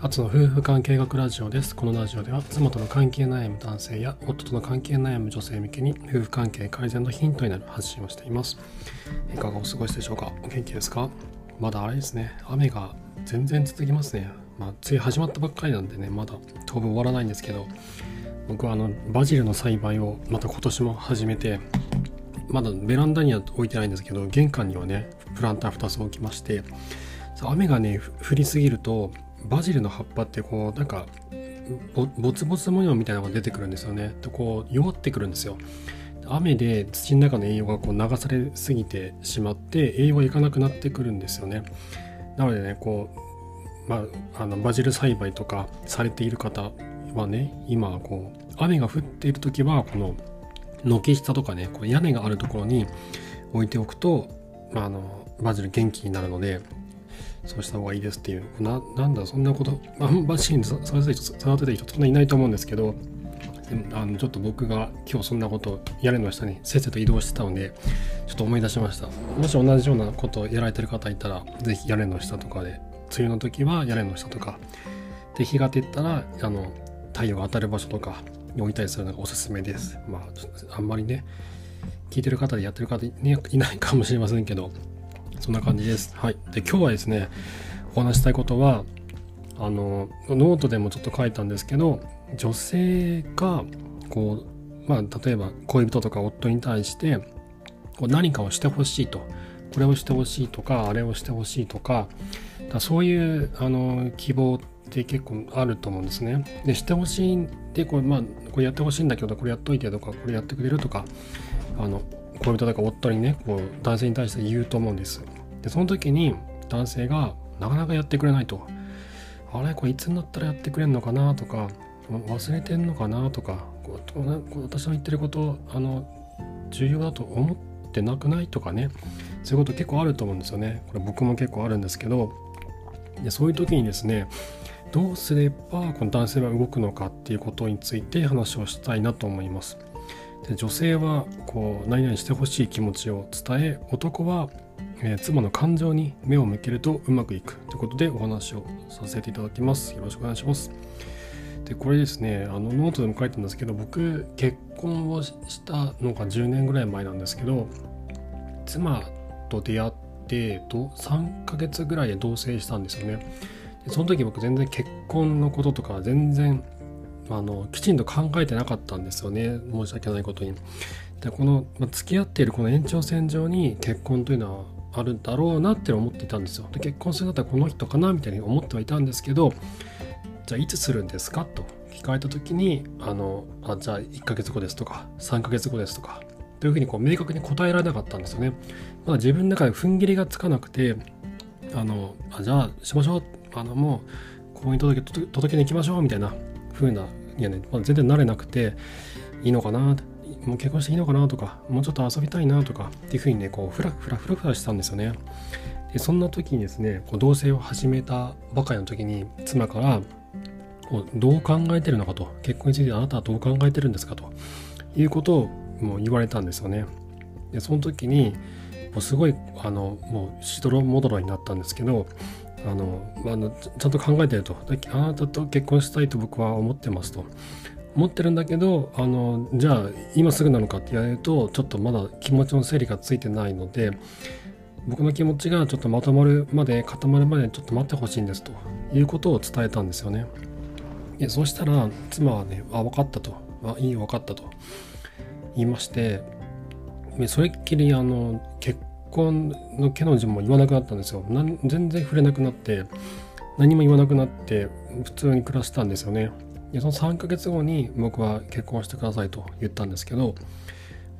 アツの夫婦関係学ラジオです。このラジオでは妻との関係悩む男性や夫との関係悩む女性向けに夫婦関係改善のヒントになる発信をしています。いかがお過ごしでしょうか？お元気ですか？まだあれですね、雨が全然続きますね。まあ、梅雨始まったばっかりなんでね、まだ当分終わらないんですけど、僕はあのバジルの栽培をまた今年も始めて、まだベランダには置いてないんですけど、玄関にはね、プランター2つ置きまして、雨がね、降りすぎると、バジルの葉っぱってこうなんかボツボツ模様みたいなのが出てくるんですよね。とこう弱ってくるんですよ。雨で土の中の栄養がこう流されすぎてしまって栄養がいかなくなってくるんですよね。なのでねこう、まあ、あのバジル栽培とかされている方はね今こう雨が降っている時はこの軒下とかねこう屋根があるところに置いておくと、まあ、あのバジル元気になるのでそうした方がいいですっていう。ななんだそんなことあんましに育てて育てて人そんないないと思うんですけどあのちょっと僕が今日そんなこと屋根の下にせっせと移動してたのでちょっと思い出しました。もし同じようなことをやられてる方いたら是非屋根の下とかで梅雨の時は屋根の下とかで日が照ったらあの太陽が当たる場所とかに置いたりするのがおすすめです。まああんまりね聞いてる方でやってる方いないかもしれませんけどそんな感じです。はい。で、今日はですね、お話したいことは、あの、ノートでもちょっと書いたんですけど、女性が、こう、まあ、例えば恋人とか夫に対して、こう何かをしてほしいと。これをしてほしいとか、あれをしてほしいとか、だそういうあの希望って結構あると思うんですね。で、してほしいんで、これ、まあ、これやってほしいんだけど、これやっといてとか、これやってくれるとか、あの、恋人とか夫にねこう男性に対して言うと思うんです。でその時に男性がなかなかやってくれないと。あれこれいつになったらやってくれるのかなとか忘れてんのかなとか私の言ってることあの重要だと思ってなくないとかね。そういうこと結構あると思うんですよね。これ僕も結構あるんですけど。でそういう時にですねどうすればこの男性は動くのかっていうことについて話をしたいなと思います。で女性はこう何々してほしい気持ちを伝え男は、えー、妻の感情に目を向けるとうまくいく。ということでお話をさせていただきます。よろしくお願いします。でこれですねあのノートでも書いてるんですけど僕結婚をしたのが10年ぐらい前なんですけど妻と出会って3ヶ月ぐらいで同棲したんですよね。でその時僕全然結婚のこととか全然あのきちんと考えてなかったんですよね申し訳ないことに。でこの、まあ、付き合っているこの延長線上に結婚というのはあるんだろうなって思っていたんですよ。で結婚するんだったらこの人かなみたいに思ってはいたんですけどじゃあいつするんですか？と聞かれた時にあのあじゃあ1ヶ月後ですとか3ヶ月後ですとかというふうにこう明確に答えられなかったんですよね。まだ自分の中で踏ん切りがつかなくてあのあじゃあしましょうあのもう婚姻届届けに行きましょうみたいな風ないやね、まあ、全然慣れなくていいのかなもう結婚していいのかなとかもうちょっと遊びたいなとかっていう風にねこうフラフラフラフラしたんですよね。でそんな時にですねこう同棲を始めたばかりの時に妻からこうどう考えてるのかと結婚についてあなたはどう考えてるんですかということをもう言われたんですよね。でその時にもうすごいあのもうしどろもどろになったんですけどあの、あちゃんと考えてると。あなたと結婚したいと僕は思ってますと。思ってるんだけどあのじゃあ今すぐなのかって言われるとちょっとまだ気持ちの整理がついてないので僕の気持ちがちょっとまとまるまで固まるまでちょっと待ってほしいんですと。いうことを伝えたんですよね。でそうしたら妻はね「あ分かった」と「あいい分かった」と。言いましてそれっきりあの結婚の毛の字も言わなくなったんですよ。全然触れなくなって何も言わなくなって普通に暮らしたんですよね。でその3ヶ月後に僕は結婚してくださいと言ったんですけど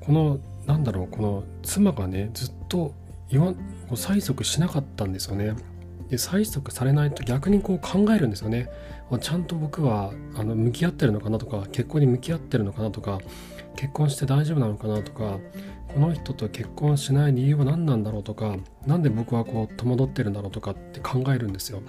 このなんだろうこの妻がねずっと言わ催促しなかったんですよね。で催促されないと逆にこう考えるんですよね。ちゃんと僕はあの向き合ってるのかなとか結婚に向き合ってるのかなとか結婚して大丈夫なのかなとかこの人と結婚しない理由は何なんだろうとか何で僕はこう戸惑ってるんだろうとかって考えるんですよ。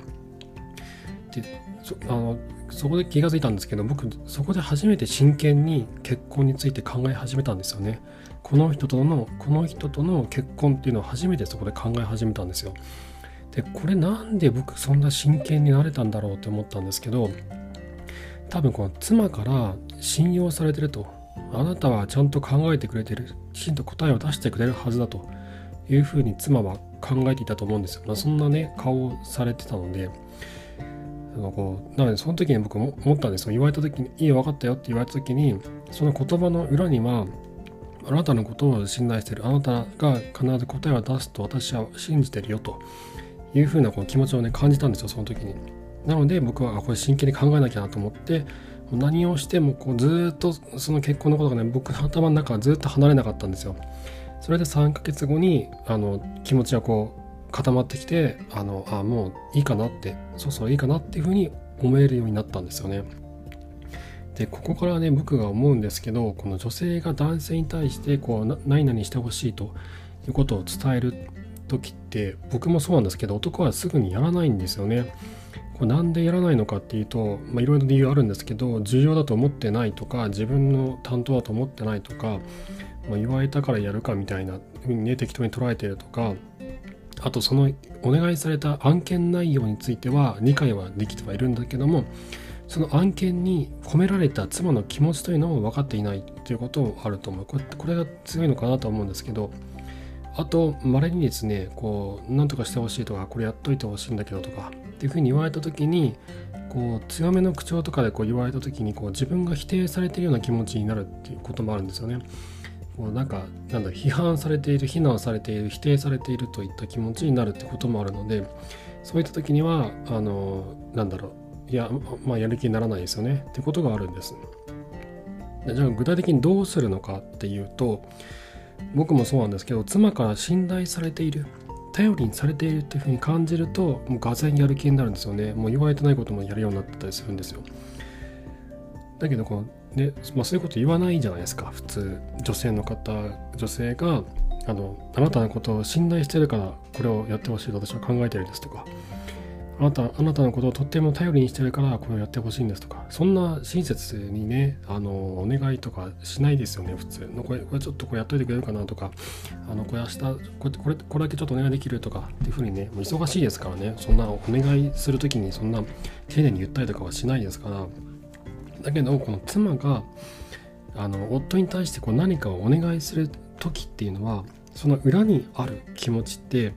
でそあのそこで気が付いたんですけど僕そこで初めて真剣に結婚について考え始めたんですよね。この人とのこの人との結婚っていうのを初めてそこで考え始めたんですよ。でこれなんで僕そんな真剣になれたんだろうって思ったんですけど多分この妻から信用されてるとあなたはちゃんと考えてくれてるきちんと答えを出してくれるはずだというふうに妻は考えていたと思うんですよ、まあ、そんなね顔をされてたのでのこうなのでその時に僕も思ったんですよ。言われた時に「いいよ分かったよ」って言われた時にその言葉の裏にはあなたのことを信頼してるあなたが必ず答えを出すと私は信じてるよというふうなこの気持ちをね感じたんですよその時に。なので僕はこれ真剣に考えなきゃなと思って何をしてもこうずっとその結婚のことがね僕の頭の中はずっと離れなかったんですよ。それで3ヶ月後にあの気持ちがこう固まってきてあのあもういいかなってそうそういいかなっていうふうに思えるようになったんですよね。でここからね僕が思うんですけどこの女性が男性に対してこう何々してほしいということを伝える時って僕もそうなんですけど男はすぐにやらないんですよね。これなんでやらないのかっていうといろいろ理由あるんですけど重要だと思ってないとか自分の担当だと思ってないとか、まあ、言われたからやるかみたいなふうにね適当に捉えてるとかあとそのお願いされた案件内容については理解はできてはいるんだけどもその案件に込められた妻の気持ちというのも分かっていないということもあると思う。これこれが強いのかなと思うんですけどあとまれにですねこう何とかしてほしいとかこれやっといてほしいんだけどとかっていうふうに言われた時にこう強めの口調とかでこう言われた時にこう自分が否定されているような気持ちになるっていうこともあるんですよね。こうなんかなんだ批判されている非難されている否定されているといった気持ちになるってこともあるのでそういった時にはあのなんだろういやまあやる気にならないですよねってことがあるんです。じゃあ具体的にどうするのかっていうと僕もそうなんですけど妻から信頼されている頼りにされているっていうふうに感じるともうがぜやる気になるんですよね。もう言われてないこともやるようになってたりするんですよ。だけどこのね、まあ、そういうこと言わないじゃないですか。普通女性の方女性があのあなたのことを信頼してるからこれをやってほしいと私は考えてるんですとか。あなたあなたのことをとっても頼りにしてるからこれをやってほしいんですとか。そんな親切にねあのお願いとかしないですよね普通。のこれこれちょっとこれやっといてくれるかなとか。あのこれ明日これこれこれだけちょっとお願いできるとか。っていうふうにねもう忙しいですからね。そんなお願いする時にそんな丁寧に言ったりとかはしないですから。だけどこの妻があの夫に対してこう何かをお願いする時っていうのはその裏にある気持ちって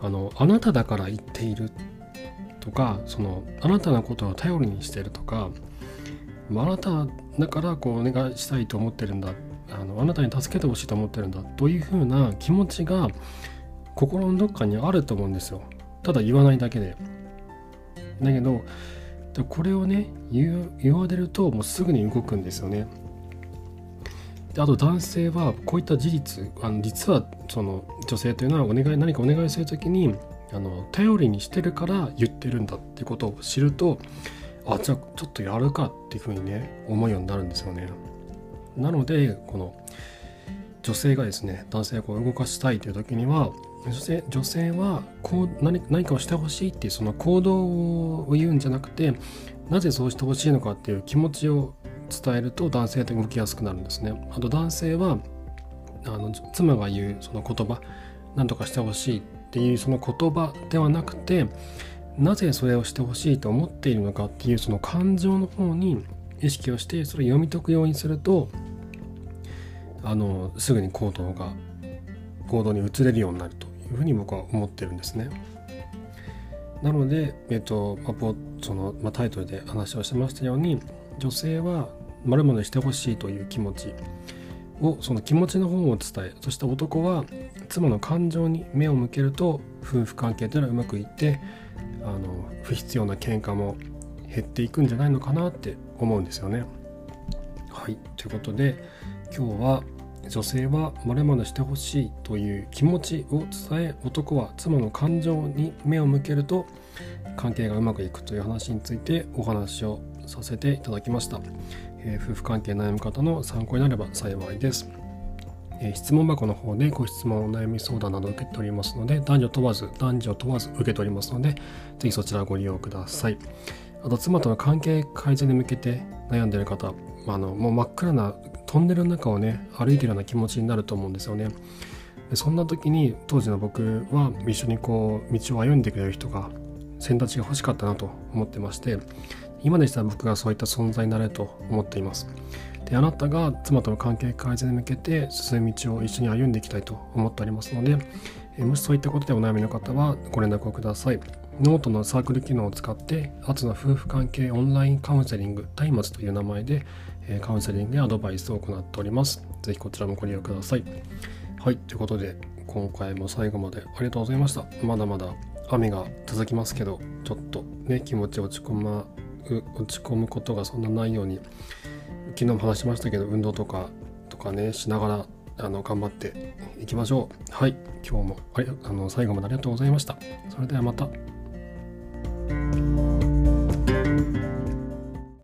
あのあなただから言っているとかそのあなたのことを頼りにしてるとかあなただからこうお願いしたいと思ってるんだあのあなたに助けてほしいと思ってるんだというふうな気持ちが心のどっかにあると思うんですよ。ただ言わないだけで。だけどこれをね言言われるともうすぐに動くんですよね。であと男性はこういった事実あの実はその女性というのはお願い何かお願いする時にあの頼りにしてるから言ってるんだってことを知るとあじゃあちょっとやるかっていうふうにね思うようになるんですよね。なのでこの女性がですね男性をこう動かしたいという時には女性女性はこう何何かをしてほしいっていうその行動を言うんじゃなくてなぜそうしてほしいのかっていう気持ちを伝えると男性って動きやすくなるんですね。あと男性はあの妻が言うその言葉何とかしてほしいっていうその言葉ではなくてなぜそれをしてほしいと思っているのかっていうその感情の方に意識をしてそれを読み解くようにするとあのすぐに行動が行動に移れるようになるというふうに僕は思ってるんですね。なので、えっとまあ、そのまあ、タイトルで話をしてましたように女性はまるまるしてほしいという気持ちをその気持ちの方を伝えそして男は妻の感情に目を向けると夫婦関係というのはうまくいってあの不必要な喧嘩も減っていくんじゃないのかなって思うんですよね。はいということで今日は女性はまるまるしてほしいという気持ちを伝え男は妻の感情に目を向けると関係がうまくいくという話についてお話をさせていただきました。えー、夫婦関係悩む方の参考になれば幸いです。えー、質問箱の方でご質問、お悩み相談など受けておりますので、男女問わず、男女問わず受けておりますので、ぜひそちらご利用ください。あと、妻との関係改善に向けて悩んでいる方、あのもう真っ暗なトンネルの中をね、歩いてるような気持ちになると思うんですよね。そんな時に当時の僕は一緒にこう道を歩んでくれる人が選択肢が欲しかったなと思ってまして今でしたら僕がそういった存在になれると思っています。であなたが妻との関係改善に向けて進む道を一緒に歩んでいきたいと思っておりますのでもしそういったことでお悩みの方はご連絡をください。ノートのサークル機能を使ってアツの夫婦関係オンラインカウンセリング松明という名前でカウンセリングでアドバイスを行っております。ぜひこちらもご利用ください。はいということで今回も最後までありがとうございました。まだまだ雨が続きますけどちょっとね気持ち落ち込ま落ち込むことがそんなないように昨日も話しましたけど運動とかとかねしながらあの頑張っていきましょう。はい。今日もああの最後までありがとうございました。それではまた。